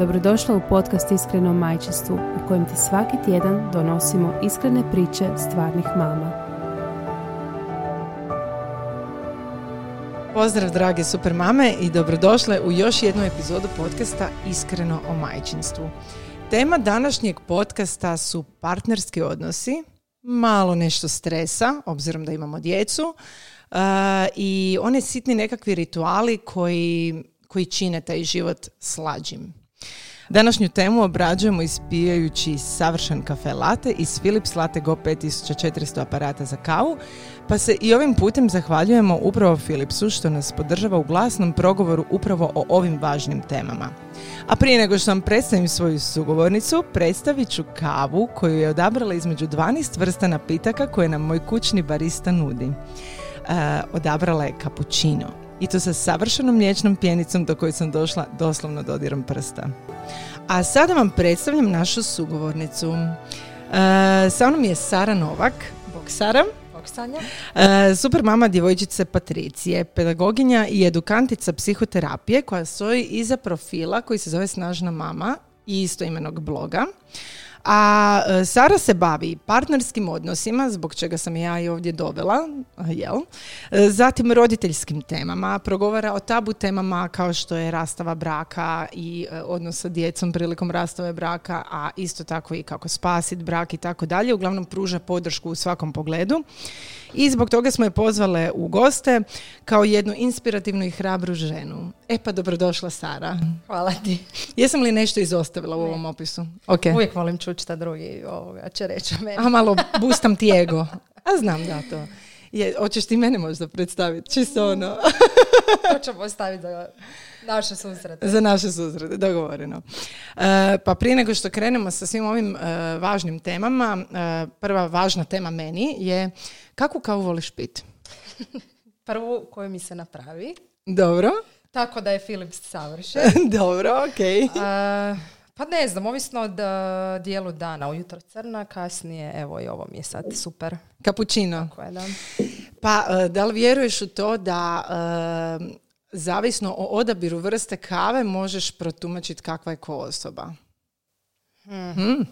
Dobrodošla u podcast Iskreno majčinstvu u kojem ti svaki tjedan donosimo iskrene priče stvarnih mama. Pozdrav drage super mame i dobrodošle u još jednu epizodu podcasta Iskreno o majčinstvu. Tema današnjeg podcasta su partnerski odnosi, malo nešto stresa, obzirom da imamo djecu, uh, i one sitni nekakvi rituali koji, koji čine taj život slađim. Današnju temu obrađujemo ispijajući savršen kafe latte iz Philips Latte Go 5400 aparata za kavu, pa se i ovim putem zahvaljujemo upravo Philipsu što nas podržava u glasnom progovoru upravo o ovim važnim temama. A prije nego što vam predstavim svoju sugovornicu, predstavit ću kavu koju je odabrala između 12 vrsta napitaka koje nam moj kućni barista nudi. E, odabrala je cappuccino i to sa savršenom mliječnom pjenicom do koje sam došla doslovno dodirom prsta. A sada vam predstavljam našu sugovornicu. E, sa mnom je Sara Novak. Bog Sara. E, super mama djevojčice Patricije, pedagoginja i edukantica psihoterapije koja stoji iza profila koji se zove Snažna mama i istoimenog bloga. A e, Sara se bavi partnerskim odnosima, zbog čega sam ja i ovdje dovela, jel? E, zatim roditeljskim temama, progovara o tabu temama kao što je rastava braka i e, odnos sa djecom prilikom rastave braka, a isto tako i kako spasiti brak i tako dalje. Uglavnom pruža podršku u svakom pogledu. I zbog toga smo je pozvale u goste kao jednu inspirativnu i hrabru ženu. E pa dobrodošla Sara. Hvala ti. Jesam li nešto izostavila u ovom opisu? Okay. Uvijek volim čući šta drugi ovoga će reći o meni. A malo bustam ti ego. A znam da to. Je, hoćeš ti mene možda predstaviti? Čisto ono. to ćemo ostaviti za naše susrete. Za naše susrete, dogovoreno. E, pa prije nego što krenemo sa svim ovim e, važnim temama, e, prva važna tema meni je kakvu kavu voliš pit? Prvu koju mi se napravi. Dobro. Tako da je Philips savršen. Dobro, ok. Pa ne znam, ovisno od uh, dijelu dana. Ujutro crna, kasnije, evo i ovo mi je sad super. Da. Pa uh, da li vjeruješ u to da uh, zavisno o odabiru vrste kave možeš protumačiti kakva je ko osoba? Hmm. Hmm.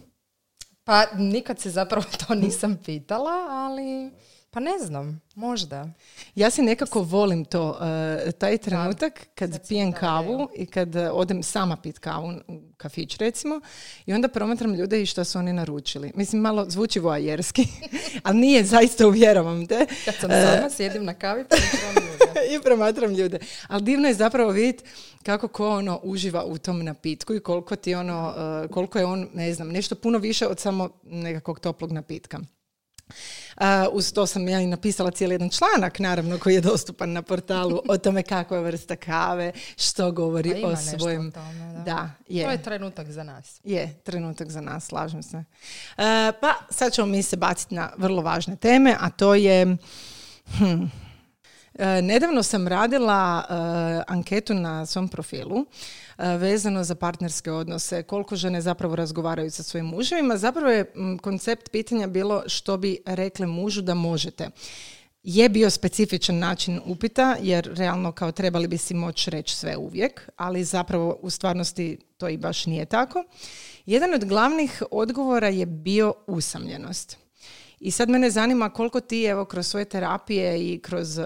Pa nikad se zapravo to nisam pitala, ali... Pa ne znam, možda. Ja se nekako volim to, uh, taj trenutak kad pijem kavu i kad uh, odem sama pit kavu u kafić recimo i onda promatram ljude i što su oni naručili. Mislim, malo zvuči voajerski, ali nije, zaista uvjeravam te. Kad sam sama, uh, sjedim na kavi, promatram ljude. I promatram ljude. Ali divno je zapravo vidjeti kako ko ono uživa u tom napitku i koliko ti ono, koliko je on, ne znam, nešto puno više od samo nekakvog toplog napitka. Uz to sam ja i napisala cijeli jedan članak, naravno, koji je dostupan na portalu o tome kakva je vrsta kave, što govori pa o svojem... da. da. je. To je trenutak za nas. Je, trenutak za nas, slažem se. Pa sad ćemo mi se baciti na vrlo važne teme, a to je... Hm, E, nedavno sam radila e, anketu na svom profilu vezano za partnerske odnose, koliko žene zapravo razgovaraju sa svojim muževima. Zapravo je koncept pitanja bilo što bi rekle mužu da možete. Je bio specifičan način upita, jer realno kao trebali bi si moći reći sve uvijek, ali zapravo u stvarnosti to i baš nije tako. Jedan od glavnih odgovora je bio usamljenost. I sad mene zanima koliko ti evo kroz svoje terapije i kroz uh,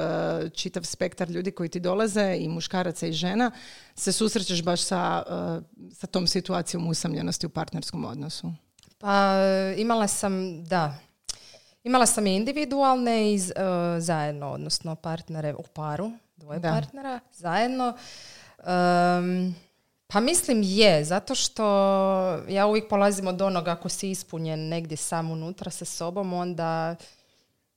čitav spektar ljudi koji ti dolaze i muškaraca i žena se susrećeš baš sa, uh, sa tom situacijom usamljenosti u partnerskom odnosu. Pa imala sam, da, imala sam i individualne i uh, zajedno, odnosno partnere u paru, dvoje partnera zajedno. Um, pa mislim je, zato što ja uvijek polazim od onoga ako si ispunjen negdje sam unutra sa sobom, onda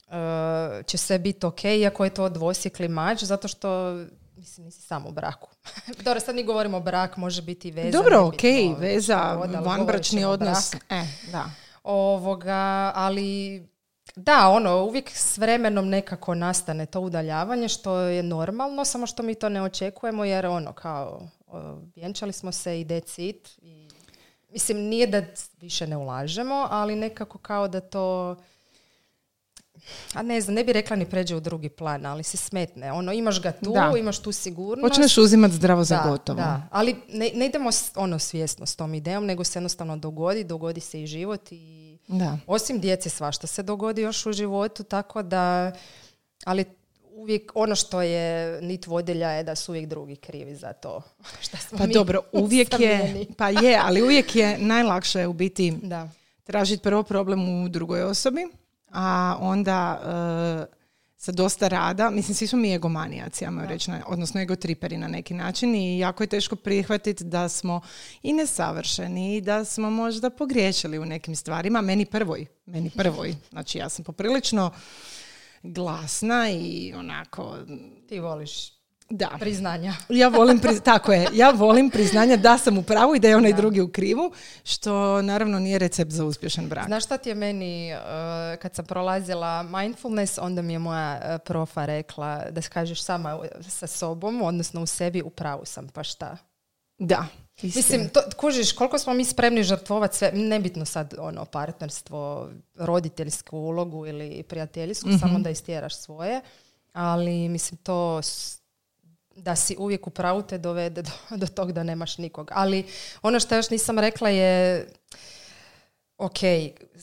uh, će sve biti ok, iako je to dvosjekli mač, zato što mislim, nisi samo u braku. Dobro, sad mi govorimo o brak, može biti veza. Dobro, ok, veza, vanbračni odnos. E, da. Ovoga, ali da, ono, uvijek s vremenom nekako nastane to udaljavanje što je normalno, samo što mi to ne očekujemo jer ono kao vjenčali smo se i decit i mislim nije da više ne ulažemo, ali nekako kao da to a ne znam, ne bi rekla ni pređe u drugi plan, ali se smetne. Ono, imaš ga tu, imaš tu sigurnost. Počneš uzimati zdravo za gotovo. Da, ali ne, ne idemo ono svjesno s tom idejom, nego se jednostavno dogodi, dogodi se i život i da. osim djece svašta se dogodi još u životu, tako da, ali uvijek ono što je nit vodilja je da su uvijek drugi krivi za to. Šta smo pa dobro, uvijek je, pa je, ali uvijek je najlakše u biti da. tražiti prvo problem u drugoj osobi, a onda uh, sa dosta rada, mislim svi smo mi egomanijaci, ja mogu reći, odnosno egotriperi na neki način i jako je teško prihvatiti da smo i nesavršeni i da smo možda pogriješili u nekim stvarima, meni prvoj, meni prvoj, znači ja sam poprilično glasna i onako... Ti voliš da. priznanja. Ja volim, tako je, ja volim priznanja da sam u pravu i da je onaj drugi u krivu, što naravno nije recept za uspješan brak. Znaš šta ti je meni, uh, kad sam prolazila mindfulness, onda mi je moja uh, profa rekla da kažeš sama sa sobom, odnosno u sebi, u pravu sam, pa šta? Da. Mislim, to, kužiš, koliko smo mi spremni žrtvovati sve, nebitno sad ono partnerstvo, roditeljsku ulogu ili prijateljsku, mm samo da istjeraš svoje, ali mislim to da si uvijek u pravu te dovede do, do tog da nemaš nikog. Ali ono što još nisam rekla je ok,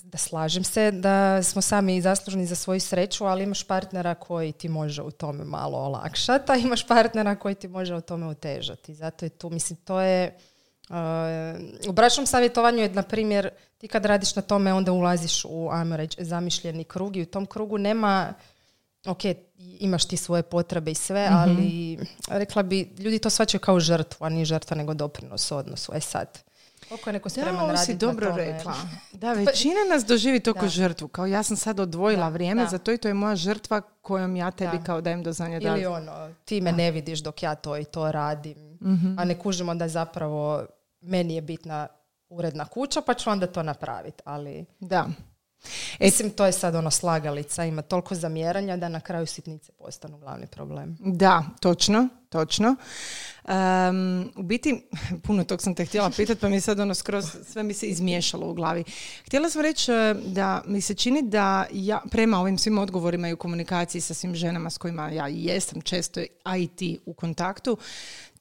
da slažem se da smo sami zaslužni za svoju sreću, ali imaš partnera koji ti može u tome malo olakšati, a imaš partnera koji ti može u tome otežati. Zato je tu, mislim, to je... Uh, u bračnom savjetovanju je, na primjer, ti kad radiš na tome, onda ulaziš u, ajmo reći, zamišljeni krug i u tom krugu nema ok, imaš ti svoje potrebe i sve, mhm. ali rekla bi, ljudi to svačaju kao žrtvu, a nije žrtva nego doprinos u odnosu. E sad, koliko je neko spreman da, si dobro rekla. Da, većina nas doživi to kao žrtvu. Kao ja sam sad odvojila vrijeme za to i to je moja žrtva kojom ja tebi kao dajem do znanja. Ili ono, ti me ne vidiš dok ja to i to radim. Mhm. A ne kužimo da zapravo meni je bitna uredna kuća, pa ću onda to napraviti. Ali... Da. E, Mislim, to je sad ono slagalica, ima toliko zamjeranja da na kraju sitnice postanu glavni problem. Da, točno, točno. u biti, puno tog sam te htjela pitati, pa mi sad ono skroz sve mi se izmiješalo u glavi. Htjela sam reći e, da mi se čini da ja, prema ovim svim odgovorima i u komunikaciji sa svim ženama s kojima ja jesam često, a i ti u kontaktu,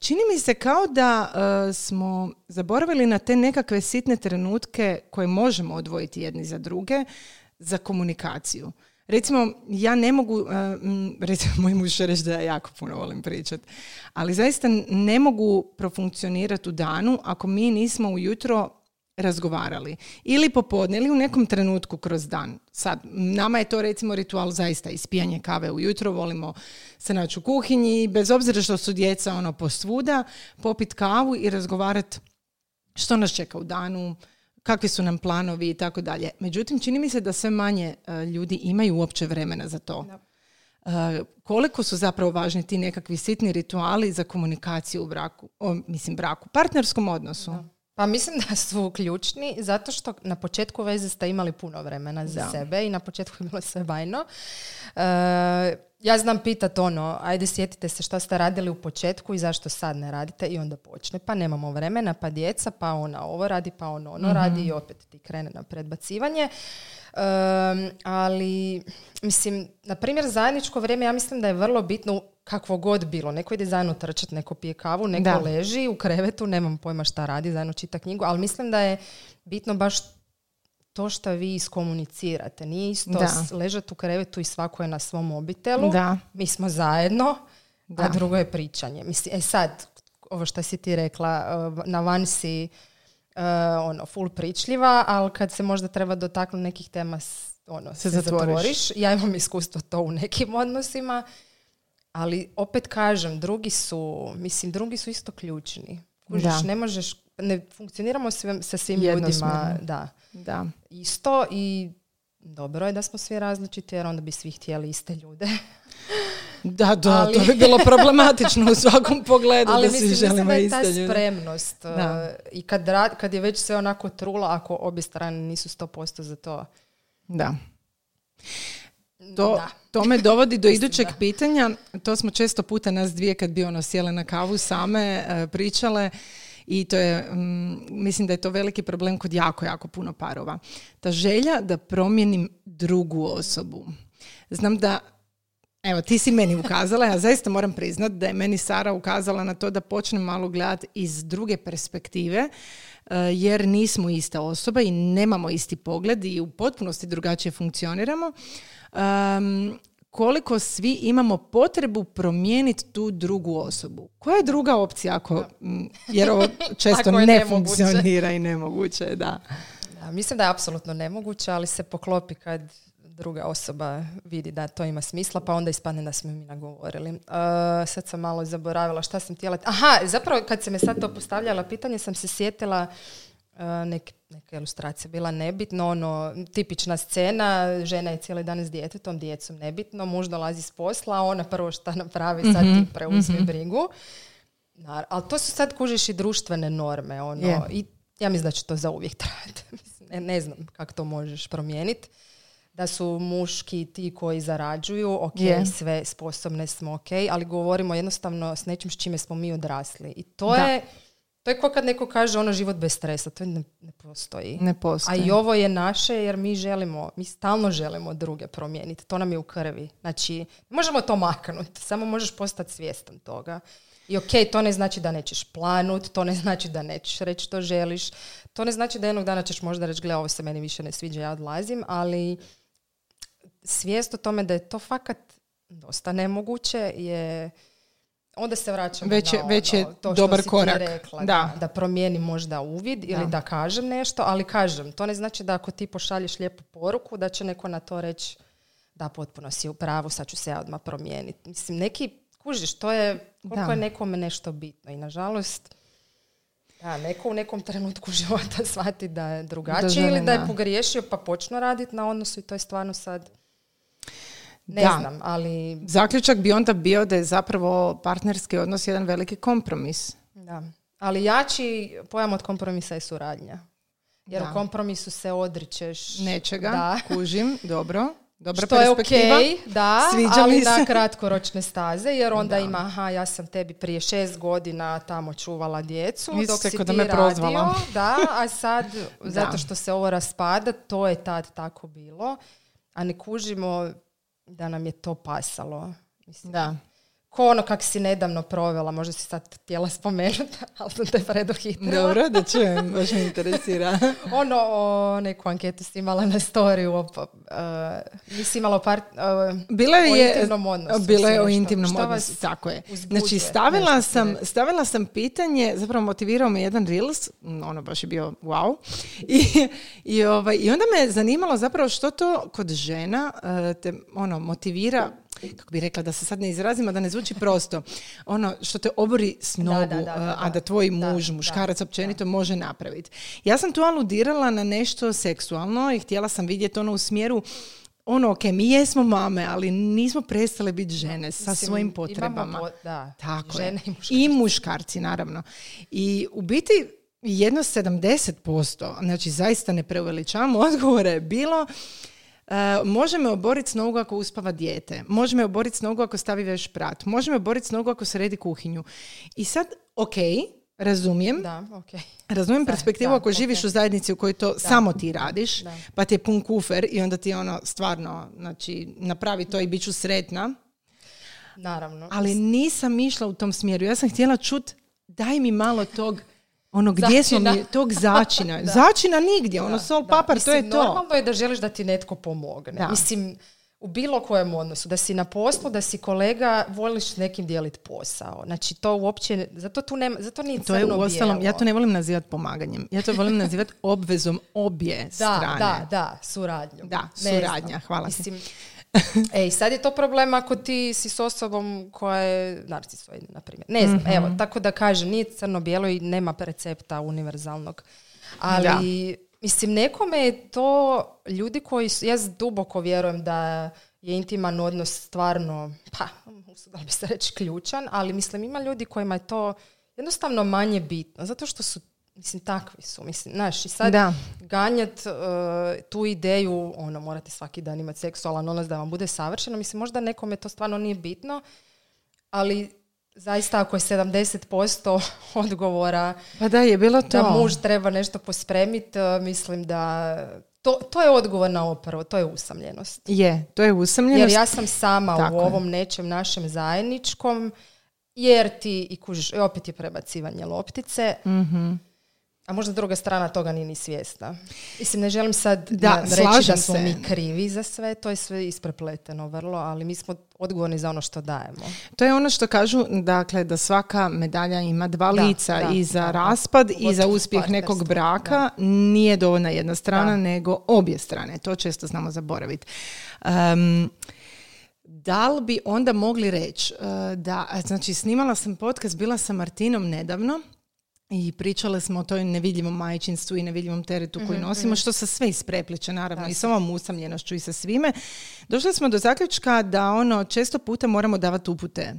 Čini mi se kao da e, smo zaboravili na te nekakve sitne trenutke koje možemo odvojiti jedni za druge za komunikaciju. Recimo, ja ne mogu, uh, recimo moj muž reći da ja jako puno volim pričati, ali zaista ne mogu profunkcionirati u danu ako mi nismo ujutro razgovarali. Ili popodne, ili u nekom trenutku kroz dan. Sad, nama je to recimo ritual zaista ispijanje kave ujutro, volimo se naći u kuhinji, bez obzira što su djeca ono posvuda, popit kavu i razgovarati što nas čeka u danu, kakvi su nam planovi i tako dalje. Međutim, čini mi se da sve manje e, ljudi imaju uopće vremena za to. Uh, koliko su zapravo važni ti nekakvi sitni rituali za komunikaciju u braku, o, mislim braku, partnerskom odnosu. Pa mislim da su ključni zato što na početku veze ste imali puno vremena za sebe i na početku je bilo sve bajno. E, ja znam pitat ono, ajde sjetite se što ste radili u početku i zašto sad ne radite i onda počne. Pa nemamo vremena, pa djeca, pa ona ovo radi, pa ono ono radi mhm. i opet ti krene na predbacivanje. Um, ali, mislim, na primjer, zajedničko vrijeme, ja mislim da je vrlo bitno kakvo god bilo. Neko ide zajedno trčat, neko pije kavu, neko leži u krevetu, nemam pojma šta radi, zajedno čita knjigu, ali mislim da je bitno baš to što vi iskomunicirate. Nije isto da. ležati u krevetu i svako je na svom mobitelu. Da. Mi smo zajedno, da. a drugo je pričanje. Mislim, e sad, ovo što si ti rekla, eh, na van si uh, ono, full pričljiva, ali kad se možda treba dotaknuti nekih tema ono, se, zatvoriš. Ja imam iskustvo to u nekim odnosima, ali opet kažem, drugi su, mislim, drugi su isto ključni. Kužiš, ne možeš, ne funkcioniramo sve, sa svim ljudima, da. da. Isto i dobro je da smo svi različiti jer onda bi svi htjeli iste ljude. Da, da, to bi bilo problematično u svakom pogledu ali da svi želimo mislim da je iste ta spremnost Da. uh, i kad, ra- kad je već sve onako trula, ako obje strane nisu 100% za to. Da. To, Da. to me dovodi do idućeg da. pitanja. To smo često puta nas dvije kad bi ono sjele na kavu same e, pričale i to je, mm, mislim da je to veliki problem kod jako, jako puno parova. Ta želja da promijenim drugu osobu. Znam da Evo, ti si meni ukazala, ja zaista moram priznat da je meni Sara ukazala na to da počnem malo gledati iz druge perspektive, e, jer nismo ista osoba i nemamo isti pogled i u potpunosti drugačije funkcioniramo. Koliko svi imamo potrebu promijeniti tu drugu osobu. Koja je druga opcija ako, jer ovo često ne nemoguće. funkcionira i nemoguće je, da. Da, mislim da je apsolutno nemoguće, ali se poklopi kad druga osoba vidi da to ima smisla, pa onda ispadne da smo mi nagovorili. Uh, sad sam malo zaboravila šta sam htjela... Aha, zapravo kad se me sad to postavljala pitanje, sam se sjetila uh, nek, neka ilustracija bila nebitno, ono, tipična scena, žena je cijeli dan s djetetom, djecom nebitno, muž dolazi s posla, ona prvo šta napravi, sad ti preuzmi brigu. Nar- ali to su sad kužiš i društvene norme, ono, Je. i ja mislim da će to zauvijek trajati. Ne, ne znam kako to možeš promijeniti. Da su muški ti koji zarađuju, ok, Je. sve sposobne smo, ok, ali govorimo jednostavno s nečim s čime smo mi odrasli. I to Da. je, to je kao kad neko kaže ono život bez stresa, to ne, ne postoji. Ne A postoji. i ovo je naše jer mi želimo, mi stalno želimo druge promijeniti. To nam je u krvi. Znači, ne možemo to maknuti, samo možeš postati svjestan toga. I ok, to ne znači da nećeš planut, to ne znači da nećeš reći što želiš, to ne znači da jednog dana ćeš možda reći, gle, ovo se meni više ne sviđa, ja odlazim, ali svijest o tome da je to fakat dosta nemoguće je onda se vraćamo Već je- na već je ono, to što dobar si ti korak. rekla, Da. da, da promijenim možda uvid ili Da. da kažem nešto, ali kažem, to ne znači da ako ti pošalješ lijepu poruku, da će neko na to reći da potpuno si u pravu, sad ću se ja odmah promijeniti. Mislim, neki, kužiš, to je koliko Da. je nekome nešto bitno i nažalost da, neko u nekom trenutku života shvati da je drugačije ili da je pogriješio pa počnu raditi na odnosu i to je stvarno sad ne Da. znam, ali Zaključak bi onda bio da je zapravo partnerski odnos jedan veliki kompromis. Da. Ali jači pojam od kompromisa je suradnja. Jer Da. u kompromisu se odričeš Nečega, Da. kužim, dobro, dobra Što je ok, perspektiva. da, Sviđa ali mi se. na kratkoročne staze, jer onda ima, aha, ja sam tebi prije šest godina tamo čuvala djecu, dok si ti da me prozvala. radio, da, a sad, Da. zato što se ovo raspada, to je tad tako bilo, a ne kužimo da nam je to pasalo. Mislim, Da. Ko ono kak si nedavno provela, možda si sad htjela spomenuti, ali sam te preduhitrila. Dobro, da čujem, baš me interesira. Ono, o, neku anketu si imala na storiju, o, pa, uh, nisi imala part, uh, Bila o je, intimnom odnosu. Bila je o intimnom odnosu, tako je. uzbuđuje? Znači, stavila sam, stavila sam pitanje, zapravo motivirao me jedan Reels, ono baš je bio wow, i, i, ovaj, i onda me zanimalo zapravo što to kod žena eh, te ono, motivira, kako bi rekla da se sad ne izrazim, a da ne zvuči prosto, ono što te obori s nogu, da, da, eh, da, a da. tvoj muž, da, muškarac da. općenito može napraviti. Ja sam tu aludirala na nešto seksualno i htjela sam vidjeti ono u smjeru ono, ok, mi jesmo mame, ali nismo prestale biti žene sa Mislim, svojim potrebama. po- da, Tako žene je. i muškarci. I muškarci, naravno. I u biti jedno 70%, znači zaista ne preuveličavam, odgovora je bilo Uh, može me oboriti s nogu ako uspava dijete. Može me oboriti s nogu ako stavi veš prat. Može me oboriti s nogu ako sredi kuhinju. I sad, ok, razumijem. Da, ok. Razumijem Da, perspektivu da, ako živiš u zajednici u kojoj to samo ti radiš, pa ti je pun kufer i onda ti ono stvarno, znači, napravi to i bit ću sretna. Naravno. Ali nisam išla u tom smjeru. Ja sam htjela čut, daj mi malo tog, ono, gdje smo Začina. mi, tog začina. Začina nigdje, ono, sol da. papar, to je Mislim, to. Normalno je da želiš da ti netko pomogne. Da. Mislim, u bilo kojem odnosu, da si na poslu, da si kolega, voliš nekim dijeliti posao. Znači, to uopće, zato tu nema, zato nije To je crno uostalom, ja to ne volim nazivati pomaganjem. Ja to volim nazivati obvezom obje Da, strane. da, da, suradnju. Da, suradnja, hvala ti. Ej, sad je to problem ako ti si s osobom koja je narcisoidna, na primjer. Ne znam, Mhm. evo, tako da kažem, nije crno-bijelo i nema recepta univerzalnog. Ali, mislim, nekome je to, ljudi koji su, ja duboko vjerujem da je intiman odnos stvarno, pa, usudila bi se reći ključan, ali mislim ima ljudi kojima je to jednostavno manje bitno, zato što su Mislim, takvi su. Mislim, znaš, i sad Da. ganjat uh, tu ideju, ono, morate svaki dan imati seksualan odnos da vam bude savršeno. Mislim, možda nekome to stvarno nije bitno, ali zaista ako je 70% odgovora Pa da, je bilo to. da muž treba nešto pospremiti, uh, mislim da to, to je odgovor na ovo prvo, to je usamljenost. Je, to je usamljenost. Jer ja sam sama Tako u je. ovom nečem našem zajedničkom, jer ti, i kužiš, opet je prebacivanje loptice, Mhm. A možda druga strana toga nije ni svjesna. Mislim, ne želim sad Da, na- reći da smo se. mi krivi za sve, to je sve isprepleteno vrlo, ali mi smo odgovorni za ono što dajemo. To je ono što kažu, dakle, da svaka medalja ima dva Da, lica da, i za da, da. raspad i za uspjeh nekog braka nije dovoljna jedna strana, Da. nego obje strane. To često znamo zaboraviti. Um, da li bi onda mogli reći uh, da, znači snimala sam podcast, bila sa Martinom nedavno i pričale smo o toj nevidljivom majčinstvu i nevidljivom teretu koji nosimo, što se sve isprepliče, naravno, i s ovom usamljenošću i sa svime. Došli smo do zaključka da ono, često puta moramo davati upute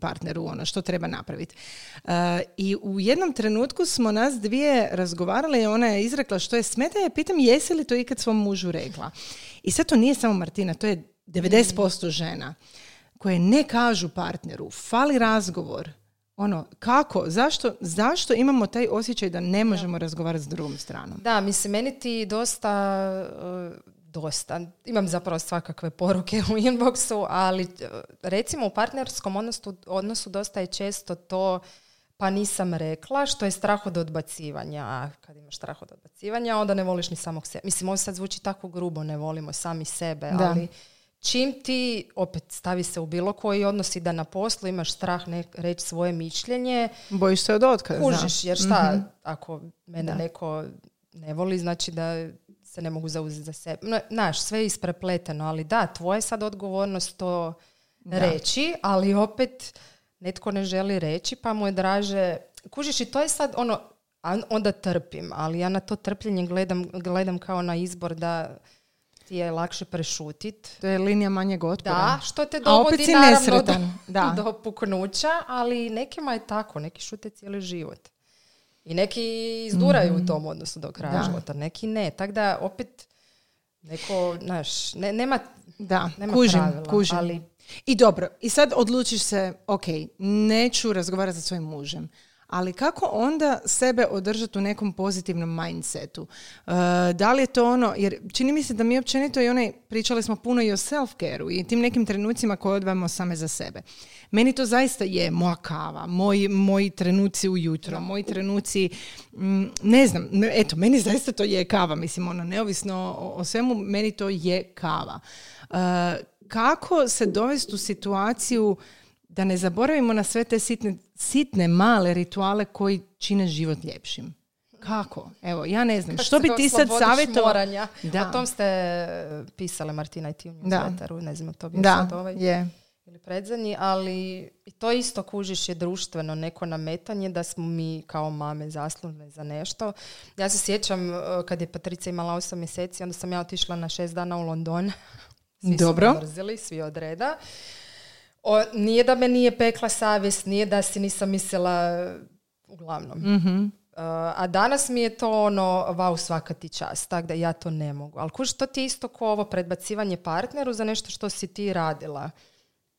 partneru, ono, što treba napraviti. Uh, I u jednom trenutku smo nas dvije razgovarale i ona je izrekla što je smeta, ja pitam jesi li to ikad svom mužu rekla. I sad to nije samo Martina, to je 90% žena koje ne kažu partneru, fali razgovor, ono, kako, zašto, zašto imamo taj osjećaj da ne možemo razgovarati s drugom stranom? Da, mislim, meni ti dosta, uh, dosta, imam zapravo svakakve poruke u inboxu, ali uh, recimo u partnerskom odnosu, odnosu dosta je često to pa nisam rekla, što je strah od odbacivanja. A kad imaš strah od odbacivanja, onda ne voliš ni samog sebe. Mislim, ovo sad zvuči tako grubo, ne volimo sami sebe, Da. ali čim ti, opet stavi se u bilo koji odnos i da na poslu imaš strah ne, reći svoje mišljenje, Bojiš se od otkaza. kužiš, jer šta, Mhm. ako mene Da. neko ne voli, znači da se ne mogu zauzeti za sebe. No, Znaš, sve je isprepleteno, ali da, tvoja je sad odgovornost to reći, ali opet netko ne želi reći, pa mu je draže, kužiš i to je sad ono, onda trpim, ali ja na to trpljenje gledam, gledam kao na izbor da ti je lakše prešutit. To je linija manjeg otpora. Da, što te dovodi naravno do, Da. do puknuća, ali nekima je tako, neki šute cijeli život. I neki izduraju u tom odnosu do kraja Mhm. Da. života, neki ne. Tako da opet neko, znaš, ne, nema, Da, nema kužim, pravila, kužim. ali I dobro, i sad odlučiš se, ok, neću razgovarati sa svojim mužem, ali kako onda sebe održati u nekom pozitivnom mindsetu? Uh, da li je to ono, jer čini mi se da mi općenito i onaj, pričali smo puno i o self-careu i tim nekim trenucima koje odvajamo same za sebe. Meni to zaista je moja kava, moji, moji trenuci ujutro, moji trenuci, mm, ne znam, eto, meni zaista to je kava, mislim, ono, neovisno o, o svemu, meni to je kava. Uh, kako se dovesti u situaciju da ne zaboravimo na sve te sitne, sitne male rituale koji čine život ljepšim? Kako? Evo, ja ne znam. Kako Što bi ti sad. Da. O tom ste e, pisale Martina i ti u newsletteru, ne znam, to bi Da, sad ovaj je. ili predzadnji, ali i to isto kužiš je društveno neko nametanje da smo mi kao mame zaslužne za nešto. Ja se sjećam e, kad je Patrica imala osam mjeseci, onda sam ja otišla na šest dana u London. Svi Dobro. su mrzili, svi od reda. O, nije da me nije pekla savjest, nije da si nisam mislila, uglavnom. Mhm. Uh, a danas mi je to ono, wow, svaka ti čast, tako da ja to ne mogu. Ali kuš, to ti je isto ko ovo predbacivanje partneru za nešto što si ti radila.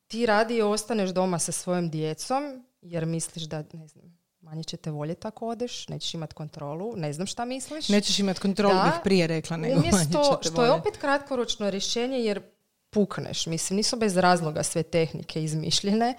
Ti radi i ostaneš doma sa svojom djecom, jer misliš da, ne znam, manje će te voljeti ako odeš, nećeš imat kontrolu, ne znam šta misliš. Nećeš imati kontrolu, Da. bih prije rekla, nego manje Umjesto, će te što je opet kratkoročno rješenje, jer pukneš. Mislim, nisu bez razloga sve tehnike izmišljene,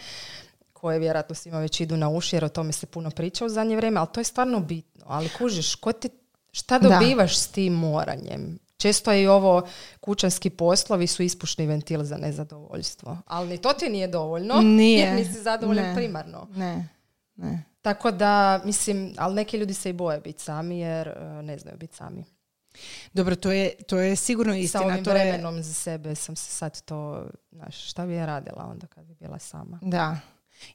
koje vjerojatno svima već idu na uši, jer o tome se puno priča u zadnje vrijeme, ali to je stvarno bitno. Ali kužiš, ko ti, šta Da. dobivaš s tim moranjem? Često je i ovo kućanski poslovi su ispušni ventil za nezadovoljstvo. Ali ni to ti nije dovoljno, Nije. jer nisi zadovoljan Ne. primarno. Ne, ne. Tako da, mislim, ali neki ljudi se i boje biti sami jer e, ne znaju biti sami. Dobro, to je, to je sigurno Sa istina. ovim to je, vremenom za sebe sam se sad to, znaš, šta bi ja radila onda kad bi bila sama? Da.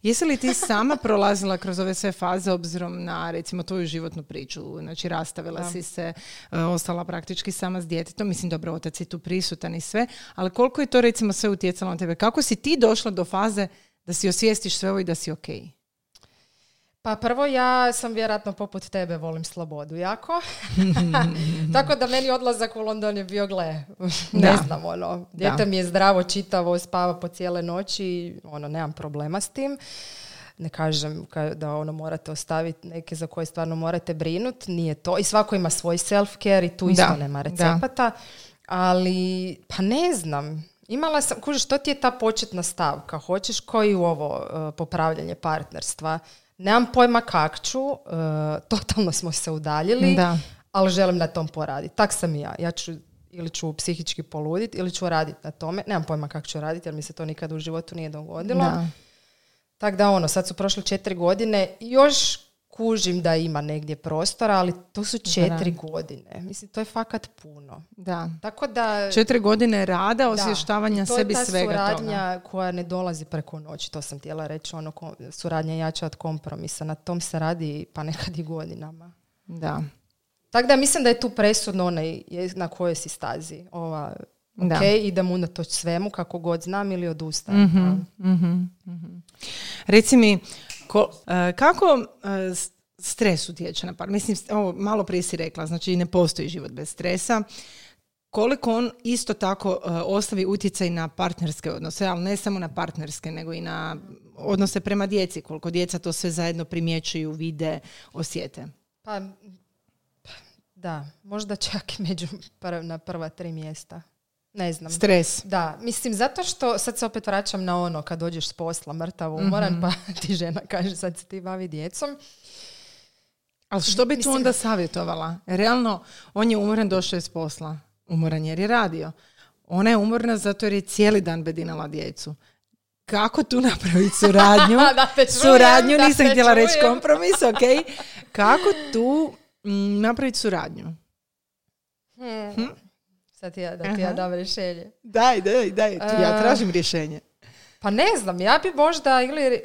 Jesi li ti sama prolazila kroz ove sve faze obzirom na recimo tvoju životnu priču? Znači rastavila si se, e, ostala praktički sama s djetetom, mislim dobro otac je tu prisutan i sve, ali koliko je to recimo sve utjecalo na tebe? Kako si ti došla do faze da si osvijestiš sve ovo i da si ok? Pa prvo ja sam vjerojatno poput tebe volim slobodu jako. Tako da meni odlazak u London je bio gle, ne znam ono, dijete mi je zdravo, čitavo, spava po cijele noći, ono, nemam problema s tim. Ne kažem da ono morate ostaviti neke za koje stvarno morate brinut, nije to. I svako ima svoj self-care i tu isto nema recepata. Ali, pa ne znam, Imala sam, kužiš, što ti je ta početna stavka? Hoćeš koji u ovo uh, popravljanje partnerstva? Nemam pojma kak ću, uh, totalno smo se udaljili, da. ali želim na tom poraditi. Tak sam i ja. Ja ću ili ću psihički poluditi ili ću raditi na tome. Nemam pojma kako ću raditi jer mi se to nikad u životu nije dogodilo. Tako da ono, sad su prošle četiri godine, još kužim da ima negdje prostora, ali to su četiri godine. Mislim, to je fakat puno. Da. Tako da... Četiri godine rada, osvještavanja sebi svega toga. To je ta suradnja koja ne dolazi preko noći, to sam htjela reći, ono, suradnja jača od kompromisa. Na tom se radi pa nekad i godinama. Da. Tako da mislim da je tu presudno onaj na kojoj si stazi. Ova, ok, idem unatoč svemu kako god znam ili odustajem. mm Reci mi, Ko, e, kako e, stres utječe na par? Mislim, ovo malo prije si rekla, znači ne postoji život bez stresa. Koliko on isto tako uh, ostavi utjecaj na partnerske odnose, ali ne samo na partnerske, nego i na odnose prema djeci, koliko djeca to sve zajedno primjećuju, vide, osjete? Pa, da, možda čak i među na prva tri mjesta. Ne znam. Stres. Da, mislim zato što sad se opet vraćam na ono kad dođeš s posla mrtav umoran mm pa ti žena kaže sad se ti bavi djecom. Ali što bi tu onda savjetovala? Realno, on je umoran, došao je s posla. Umoran jer je radio. Ona je umorna zato jer je cijeli dan bedinala djecu. Kako tu napraviti suradnju? da te suradnju, nisam htjela reći kompromis, ok. Kako tu mm, napraviti suradnju? Hmm. Hm? Sad ja, da ti ja dam rješenje. Daj, daj, daj. Ja tražim rješenje. Pa ne znam, ja bi možda ili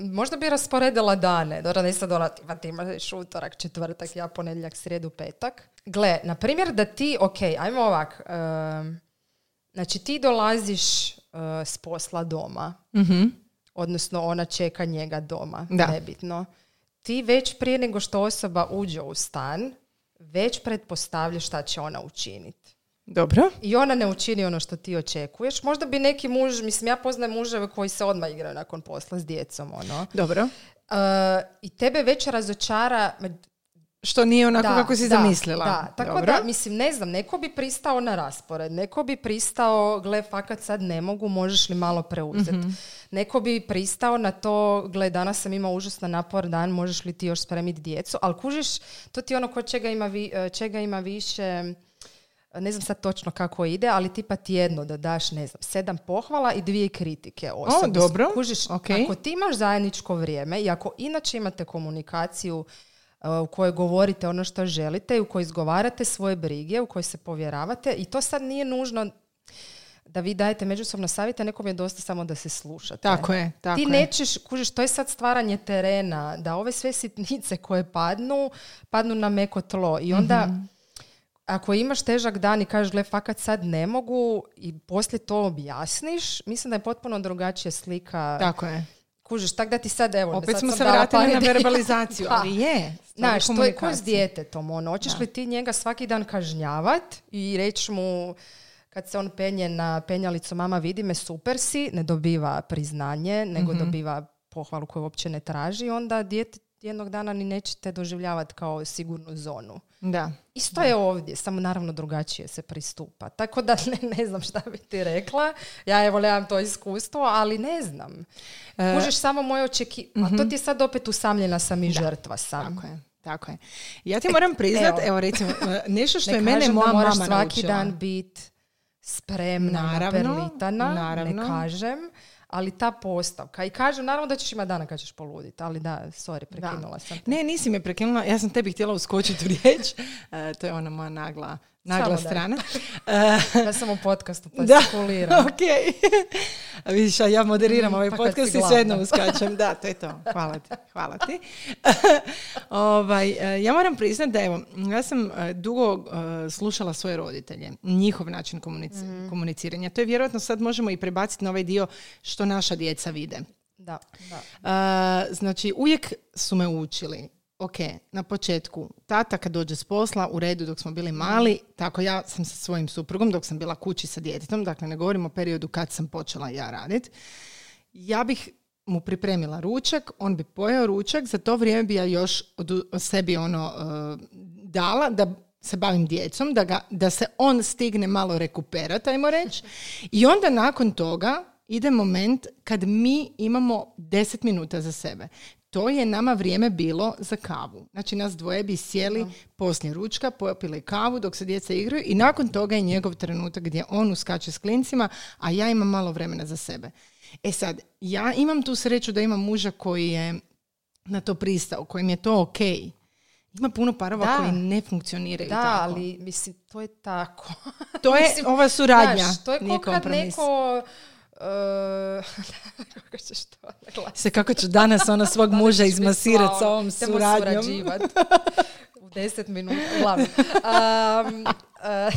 možda bi rasporedila dane. Dobro, nisam dola, ti imaš utorak, četvrtak, ja ponedjeljak, srijedu, petak. Gle, na primjer da ti, ok, ajmo ovak, znači ti dolaziš uh, s posla doma, mm odnosno ona čeka njega doma, da. nebitno. Ti već prije nego što osoba uđe u stan, već pretpostavljaš šta će ona učiniti. Dobro. I ona ne učini ono što ti očekuješ. Možda bi neki muž, mislim ja poznajem muževe koji se odmah igraju nakon posla s djecom, ono. Dobro. Uh, I tebe već razočara što nije onako kako si zamislila. Da, tako da, mislim, ne znam, neko bi pristao na raspored, neko bi pristao, gle, fakat sad ne mogu, možeš li malo preuzeti. mm Neko bi pristao na to, gle, danas sam imao užasno napor dan, možeš li ti još spremiti djecu, ali kužiš, to ti ono ko čega ima, vi, čega ima više ne znam sad točno kako ide, ali tipa tjedno da daš, ne znam, sedam pohvala i dvije kritike osobi. O, dobro. Kužiš, ako ti imaš zajedničko vrijeme i ako inače imate komunikaciju uh, u kojoj govorite ono što želite i u kojoj izgovarate svoje brige, u kojoj se povjeravate i to sad nije nužno da vi dajete međusobno savjete, nekom je dosta samo da se slušate. Tako je, tako Ti nećeš, kužiš, to je sad stvaranje terena, da ove sve sitnice koje padnu, padnu na meko tlo i onda mhm ako imaš težak dan i kažeš, gle, fakat sad ne mogu i poslije to objasniš, mislim da je potpuno drugačija slika. Tako je. Kužiš, tak da ti sad, evo... Opet smo se vratili na verbalizaciju, ali je. Znaš, to je ko s djetetom, ono, hoćeš li ti njega svaki dan kažnjavat i reći mu kad se on penje na penjalicu mama vidi me super si, ne dobiva priznanje, nego mhm. dobiva pohvalu koju uopće ne traži, onda dijete jednog dana ni nećete doživljavati kao sigurnu zonu. Da. Isto je ovdje, samo naravno drugačije se pristupa. Tako da ne, ne znam šta bi ti rekla. Ja evo nemam to iskustvo, ali ne znam. E, Kužiš samo moje očeki... A to mhm. ti je sad opet usamljena sam i žrtva sam. Tako je. Tako je. Ja ti moram priznat, evo, evo recimo, e, nešto što je mene moja mama naučila. svaki dan biti spremna, naravno, naperlitana, naravno. ne kažem ali ta postavka, i kažem, naravno da ćeš ima dana kad ćeš poluditi, ali da, sorry, prekinula sam. Ne, nisi me prekinula, ja sam tebi htjela uskočiti u riječ, e, to je ona moja nagla nagla Samo strana. Ja sam u podcastu pa Da, ok. A vidiš, a ja moderiram Mm, ovaj pa podcast i svejedno gladna. uskačem. Da, to je to. Hvala ti. Hvala ti. ovaj, e, ja moram priznati da evo, ja sam e, dugo e, slušala svoje roditelje, njihov način komunici- Mhm. komuniciranja. To je vjerojatno sad možemo i prebaciti na ovaj dio što naša djeca vide. Da, da. Uh, znači, uvijek su me učili, ok, na početku, tata kad dođe s posla, u redu dok smo bili mali, tako ja sam sa svojim suprugom dok sam bila kući sa djetetom, dakle ne govorim o periodu kad sam počela ja radit, ja bih mu pripremila ručak, on bi pojeo ručak, za to vrijeme bi ja još od, sebi ono uh, dala da se bavim djecom, da, ga, da se on stigne malo rekuperat, ajmo reći. I onda nakon toga ide moment kad mi imamo 10 minuta za sebe. To je nama vrijeme bilo za kavu. Znači nas dvoje bi sjeli poslije ručka, popili kavu dok se djeca igraju i nakon toga je njegov trenutak gdje on uskače s klincima, a ja imam malo vremena za sebe. E sad, ja imam tu sreću da imam muža koji je na to pristao, kojim je to ok. Ima puno parova Da. koji ne funkcioniraju Da, tako. ali mislim, to je tako. To je Mislim, ova suradnja, Znaš, to je nije kompromis. neko... Kako ćeš to naglasiti? Se kako ću danas ona svog muža izmasirati sa ovom Idemo suradnjom. U deset minuta. Uglavnom. Um, uh,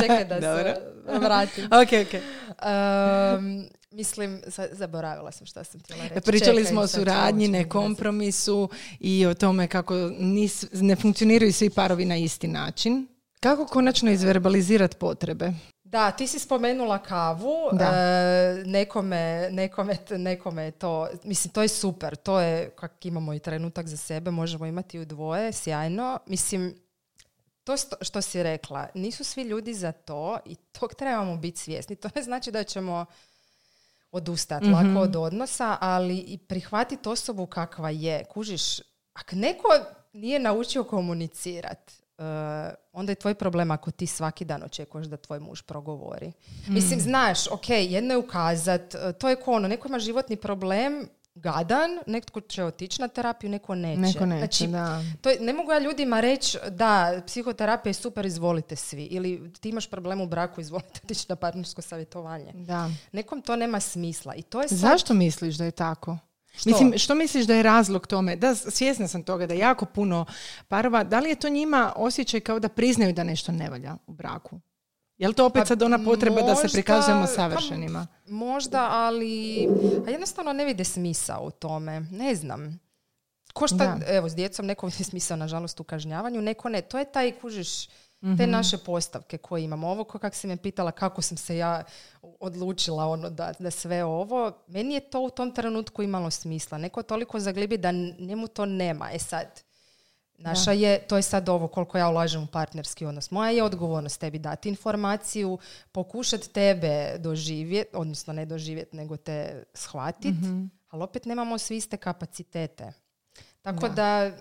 čekaj da se vratim. Ok, ok. Um, mislim, za- zaboravila sam šta sam htjela reći. Pričali Čekaj, smo o suradnji, ne kompromisu i o tome kako nis, ne funkcioniraju svi parovi na isti način. Kako konačno izverbalizirati potrebe? Da, ti si spomenula kavu, Da. e, nekome, nekome, nekome je to, mislim, to je super, to je kak imamo i trenutak za sebe, možemo imati u dvoje, sjajno. Mislim, to sto- što si rekla, nisu svi ljudi za to i tog trebamo biti svjesni. To ne znači da ćemo odustati Mhm. lako od odnosa, ali i prihvatiti osobu kakva je. Kužiš, ako neko nije naučio komunicirati, onda je tvoj problem ako ti svaki dan očekuješ da tvoj muž progovori. Mm. Mislim, znaš, ok, jedno je ukazat, e, to je ko ono, neko ima životni problem, gadan, netko će otići na terapiju, neko neće. Neko neće, znači, da. to je, ne mogu ja ljudima reći da psihoterapija je super, izvolite svi. Ili ti imaš problem u braku, izvolite otići na partnersko savjetovanje. Da. Nekom to nema smisla. I to je sad... Zašto misliš da je tako? Što? Mislim, što misliš da je razlog tome? Da, svjesna sam toga da jako puno parova, da li je to njima osjećaj kao da priznaju da nešto ne valja u braku? Je li to opet Pa sad ona potreba da se možda- prikazujemo pa savršenima? Možda, ali a jednostavno ne vide smisao u tome. Ne znam. Ko šta, Da. evo, s djecom neko vidi smisao, nažalost, u kažnjavanju, neko ne. To je taj, kužiš, te Mhm. naše postavke koje imamo. Ovo, ko kak si me pitala kako sam se ja odlučila ono da, da sve ovo, meni je to u tom trenutku imalo smisla. Neko toliko zaglibi da njemu to nema. E sad, Naša je, to je sad ovo koliko ja ulažem u partnerski odnos. Moja je odgovornost tebi dati informaciju, pokušati tebe doživjeti, odnosno ne doživjeti, nego te shvatiti, ali opet nemamo svi iste kapacitete. Tako da.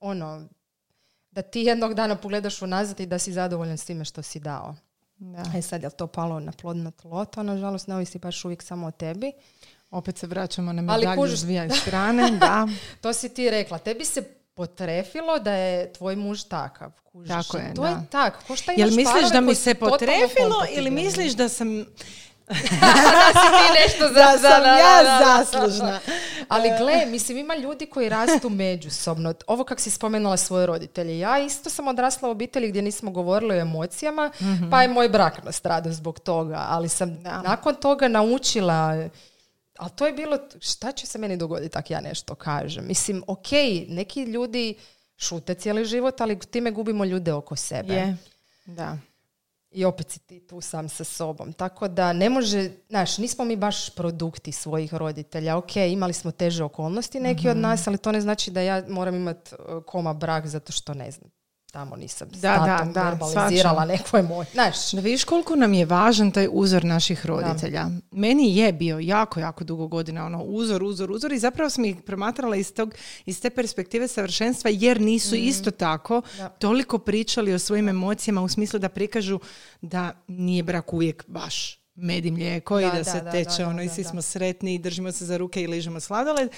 ono, da ti jednog dana pogledaš unazad i da si zadovoljan s time što si dao. Da. E sad, je to palo na plodno tlo? To, nažalost, ne ovisi baš uvijek samo o tebi. Opet se vraćamo na Ali medalju kužiš- s dvije strane. Da, To si ti rekla. Tebi se potrefilo da je tvoj muž takav. Kužiš? Tako je, To da. je tak. Ko šta Jel misliš da mi se potrefilo ili misliš da sam, da si ti nešto za, da sam da, ja da, zaslužna? Ali gle, mislim, ima ljudi koji rastu međusobno. Ovo kak si spomenula svoje roditelje. Ja isto sam odrasla u obitelji gdje nismo govorili o emocijama, pa je moj brak nastradao zbog toga. Ali sam Da. nakon toga naučila... Ali to je bilo, šta će se meni dogoditi ako ja nešto kažem? Mislim, ok, neki ljudi šute cijeli život, ali time gubimo ljude oko sebe. Je, da. I opet si ti tu sam sa sobom. Tako da ne može, znaš, nismo mi baš produkti svojih roditelja. Ok, imali smo teže okolnosti neki Mhm. od nas, ali to ne znači da ja moram imati koma brak zato što ne znam. Tamo nisam Da, da, da, verbalizirala je moj. Znaš, Da vidiš koliko nam je važan taj uzor naših roditelja. Meni je bio jako, jako dugo godina ono uzor, uzor, uzor i zapravo sam ih promatrala iz, tog, iz te perspektive savršenstva jer nisu isto tako Da. toliko pričali o svojim emocijama u smislu da prikažu da nije brak uvijek baš med i mlijeko i Da, da, da, se da, teče da, ono i da, svi da. smo sretni i držimo se za ruke i ližemo sladoled.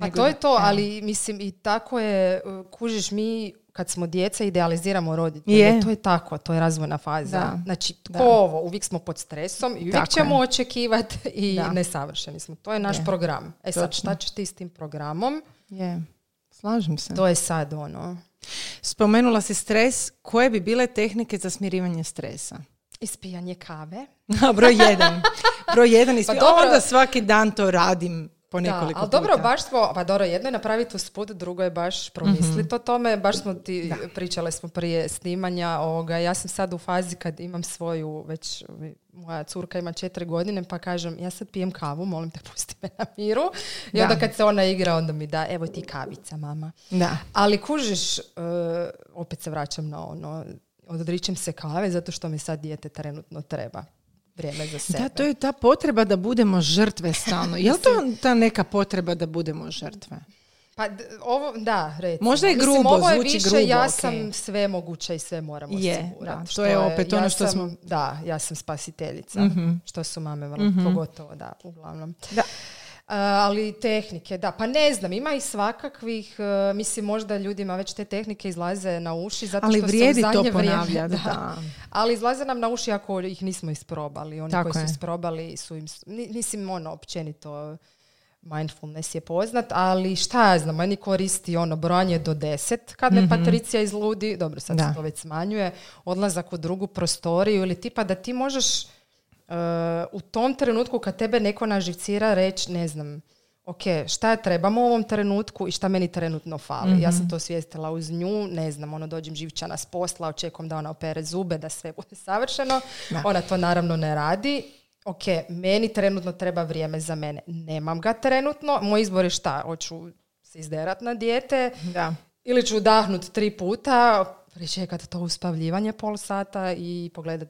Pa to je da- to, ali mislim i tako je, uh, kužiš mi kad smo djeca idealiziramo roditelje. Je. To je tako, to je razvojna faza. Da. Znači, tko ovo, uvijek smo pod stresom i uvijek Tako ćemo očekivati i Da. nesavršeni smo. To je naš Je. program. E sad, šta ćeš ti s tim programom? Je. Slažem se. To je sad ono... Spomenula si stres. Koje bi bile tehnike za smirivanje stresa? Ispijanje kave. Broj jedan. Broj jedan. Pa Pa dobro. Onda svaki dan to radim po nekoliko da, ali puta. dobro, baš smo, pa dobro, jedno je napraviti usput, drugo je baš promisliti o tome. Baš smo ti, pričale smo prije snimanja ovoga. Ja sam sad u fazi kad imam svoju, već moja curka ima četiri godine, pa kažem, ja sad pijem kavu, molim te pusti me na miru. I Da. onda kad se ona igra, onda mi da, evo ti kavica, mama. Da. Ali kužiš, e, opet se vraćam na ono, odričem se kave zato što mi sad dijete trenutno treba. Vrijeme za sebe. Da, to je ta potreba da budemo žrtve stalno. Je li to ta neka potreba da budemo žrtve? Pa ovo, da, recimo. Možda je Mislim, grubo, ovo je zvuči više, grubo, ja sam sve moguće i sve moram Je, osigurati. da, to je opet ono ja što sam- smo-. Da, ja sam spasiteljica, što su mame vrlo, pogotovo, da, uglavnom. Da. Uh, ali tehnike, da, pa ne znam, ima i svakakvih, uh, mislim možda ljudima već te tehnike izlaze na uši zato Ali što vrijedi se u to zadnje vrijeme- ponavljati, da. da. Ali izlaze nam na uši ako ih nismo isprobali. Oni Tako koji je. su isprobali su im, mislim ono općenito mindfulness je poznat, ali šta ja znam, meni koristi ono brojanje do deset kad me Patricija izludi, dobro sad Da. se to već smanjuje, odlazak u drugu prostoriju ili tipa da ti možeš u tom trenutku kad tebe neko naživcira reći, ne znam, ok, šta trebamo u ovom trenutku i šta meni trenutno fali. Ja sam to svijestila uz nju, ne znam, ono dođem živčana s posla, očekujem da ona opere zube, da sve bude savršeno. Da. Ona to naravno ne radi. Ok, meni trenutno treba vrijeme za mene. Nemam ga trenutno. Moj izbor je šta? Hoću se izderat na dijete Da. ili ću udahnut tri puta, pričekat to uspavljivanje pol sata i pogledat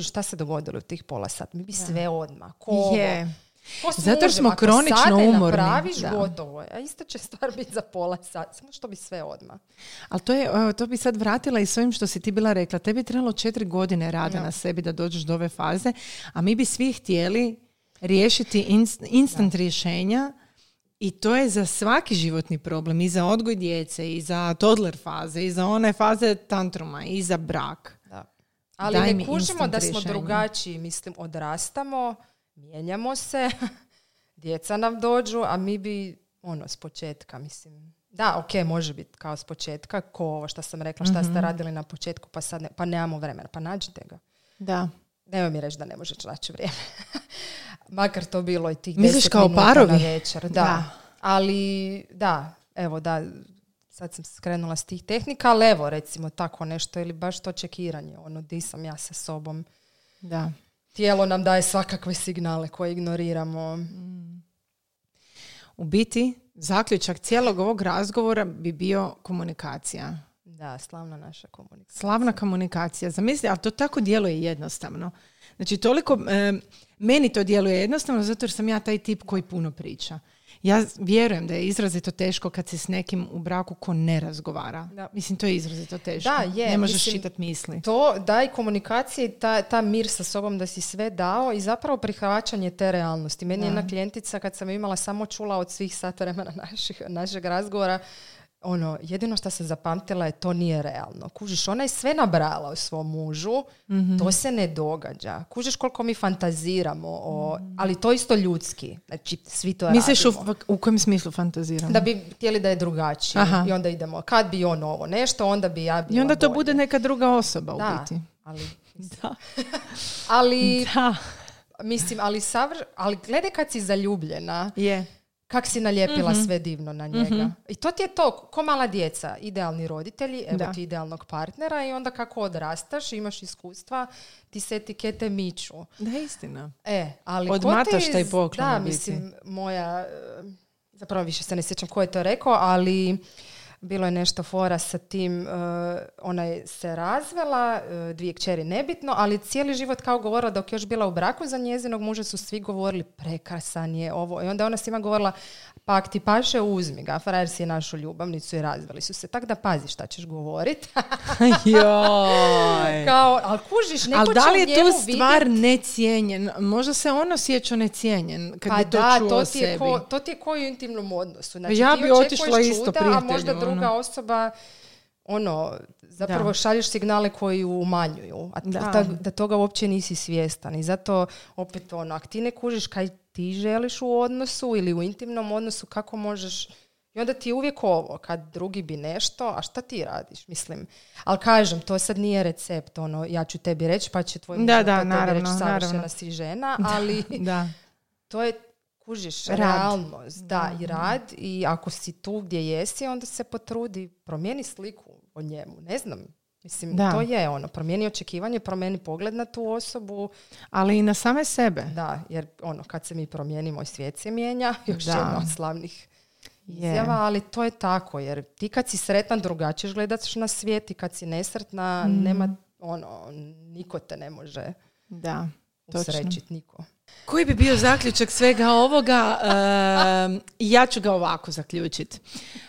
šta se dogodilo u tih pola sata. Mi bi sve odmah. Ko ovo? Zato mužem, smo ako kronično umorni. napraviš, Da. gotovo je. A ista će stvar biti za pola sata. Samo što bi sve odmah. Ali to, je, to bi sad vratila i s ovim što si ti bila rekla. Tebi je trebalo četiri godine rada na sebi da dođeš do ove faze, a mi bi svi htjeli riješiti inst- instant rješenja i to je za svaki životni problem, i za odgoj djece, i za toddler faze, i za one faze tantruma, i za brak. Ali Daj ne kužimo da smo rješenje. drugačiji. Mislim, odrastamo, mijenjamo se, djeca nam dođu, a mi bi, ono, s početka, mislim. Da, ok, može biti kao s početka, ko ovo što sam rekla, šta Mhm. ste radili na početku, pa sad ne, pa nemamo vremena, pa nađite ga. Da. Nemoj mi reći da ne možeš naći vrijeme. Makar to bilo i tih Misliš 10 kao minuta parovi? na večer. Da. Da. Ali, da, evo, da, sad sam skrenula s tih tehnika, ali evo, recimo tako nešto, ili baš to čekiranje, ono, di sam ja sa sobom. Da. Tijelo nam daje svakakve signale koje ignoriramo. U biti, zaključak cijelog ovog razgovora bi bio komunikacija. Da, slavna naša komunikacija. Slavna komunikacija. Zamisli, ali to tako djeluje jednostavno. Znači, toliko, e, meni to djeluje jednostavno zato jer sam ja taj tip koji puno priča. Ja vjerujem da je izrazito teško kad si s nekim u braku ko ne razgovara. Da. Mislim, to je izrazito teško. Da, je, Ne možeš mislim, čitati misli. To daj komunikacije i ta, ta mir sa sobom da si sve dao i zapravo prihvaćanje te realnosti. Meni je jedna klijentica kad sam imala samo čula od svih sat vremena naših, našeg razgovora ono, jedino što sam zapamtila je to nije realno. Kužiš, ona je sve nabrala o svom mužu, Mhm. to se ne događa. Kužiš koliko mi fantaziramo, o, ali to isto ljudski. Znači, svi to Misliš u, radimo. u kojem smislu fantaziramo? Da bi htjeli da je drugačije. Aha. I onda idemo, kad bi on ovo nešto, onda bi ja bila I onda to bolje. bude neka druga osoba u Da, biti. ali, Da. ali Da. mislim, ali, savr, ali gledaj kad si zaljubljena, Je. Kak si nalijepila Mhm. sve divno na njega. I to ti je to, ko mala djeca, idealni roditelji, evo Da. ti idealnog partnera i onda kako odrastaš, imaš iskustva, ti se etikete miču. Da, istina. E, ali ko Odmataš te taj poklon Da, u biti. mislim, moja, e, zapravo više se ne sjećam ko je to rekao, ali bilo je nešto fora sa tim, e, ona je se razvela, e, dvije kćeri nebitno, ali cijeli život kao govorila dok je još bila u braku za njezinog muža su svi govorili prekrasan je ovo. I onda je ona svima govorila, pa ak ti paše uzmi ga, frajer si je našu ljubavnicu i razveli su se. Tak da pazi šta ćeš govorit. Joj. kao, ali kužiš, neko Ali da li je tu vidjet- stvar necijenjen? Možda se on osjeća necijenjen kad pa bi to da, čuo to ti, je sebi. ko, to ti je ko u intimnom odnosu. Znači, Ja ti bi otišla isto čuda, a možda prijatelju, druga ono. osoba ono, zapravo šalješ signale koji ju umanjuju, a da. da toga uopće nisi svjestan. I zato opet ono, ako ti ne kužiš kaj ti želiš u odnosu ili u intimnom odnosu, kako možeš i onda ti je uvijek ovo, kad drugi bi nešto, a šta ti radiš? Mislim, ali kažem, to sad nije recept, ono, ja ću tebi reći, pa će tvoj da, da, naravno, reći, savršena si žena, ali da. to je, kužiš, rad. realnost, da, i rad, i ako si tu gdje jesi, onda se potrudi, promijeni sliku o njemu, ne znam, Mislim, da. to je ono, promijeni očekivanje, promijeni pogled na tu osobu. Ali i na same sebe. Da, jer ono, kad se mi promijenimo i svijet se mijenja, još jedna od slavnih izjava, ali to je tako, jer ti kad si sretan drugačije gledaš na svijet i kad si nesretna, mm. nema, ono, niko te ne može da, usrećit, niko. Koji bi bio zaključak svega ovoga? Uh, ja ću ga ovako zaključiti.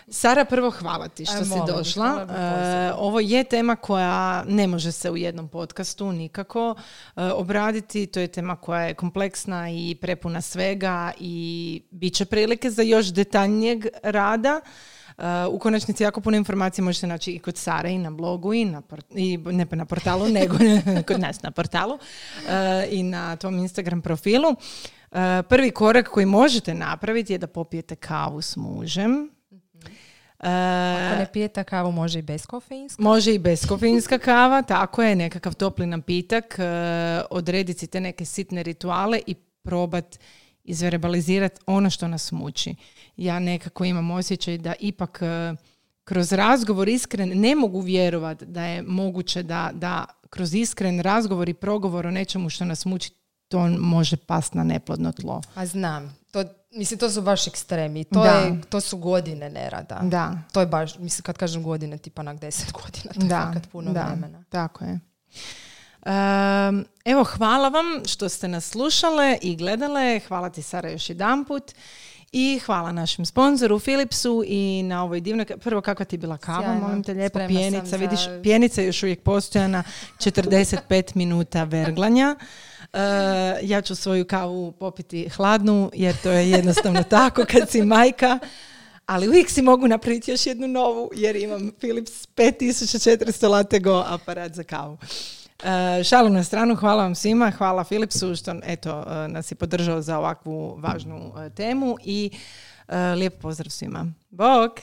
Sara, prvo hvala ti što si došla. ovo je tema koja ne može se u jednom podcastu nikako obraditi. To je tema koja je kompleksna i prepuna svega i bit će prilike za još detaljnijeg rada. U konačnici jako puno informacija možete naći i kod Sare i na blogu i na, i ne na portalu, nego kod nas na portalu i na tom Instagram profilu. prvi korak koji možete napraviti je da popijete kavu s mužem ako ne pijete kavu, može i bez kofeinska? Može i bez kofeinska kava, tako je, nekakav topli napitak, uh, odrediti te neke sitne rituale i probat izverbalizirati ono što nas muči. Ja nekako imam osjećaj da ipak e, kroz razgovor iskren ne mogu vjerovati da je moguće da, da kroz iskren razgovor i progovor o nečemu što nas muči to može past na neplodno tlo. A znam. To, mislim, to su baš ekstremi. To, je, to su godine nerada. Da. To je baš, mislim, kad kažem godine, tipa na deset godina. To da. je puno da. vremena. Tako je. Evo, hvala vam što ste nas slušale i gledale. Hvala ti, Sara, još jedan put. I hvala našem sponzoru Philipsu i na ovoj divnoj... Prvo, kakva ti bila kava, Sjajno. molim te lijepo, pjenica. Vidiš, pjenica je još uvijek postojana, 45 minuta verglanja. Uh, ja ću svoju kavu popiti hladnu, jer to je jednostavno tako kad si majka. Ali uvijek si mogu napraviti još jednu novu, jer imam Philips 5400 Latego aparat za kavu. Uh, šalu na stranu, hvala vam svima, hvala Philipsu što eto, uh, nas je podržao za ovakvu važnu temu i lijep pozdrav svima. Bog!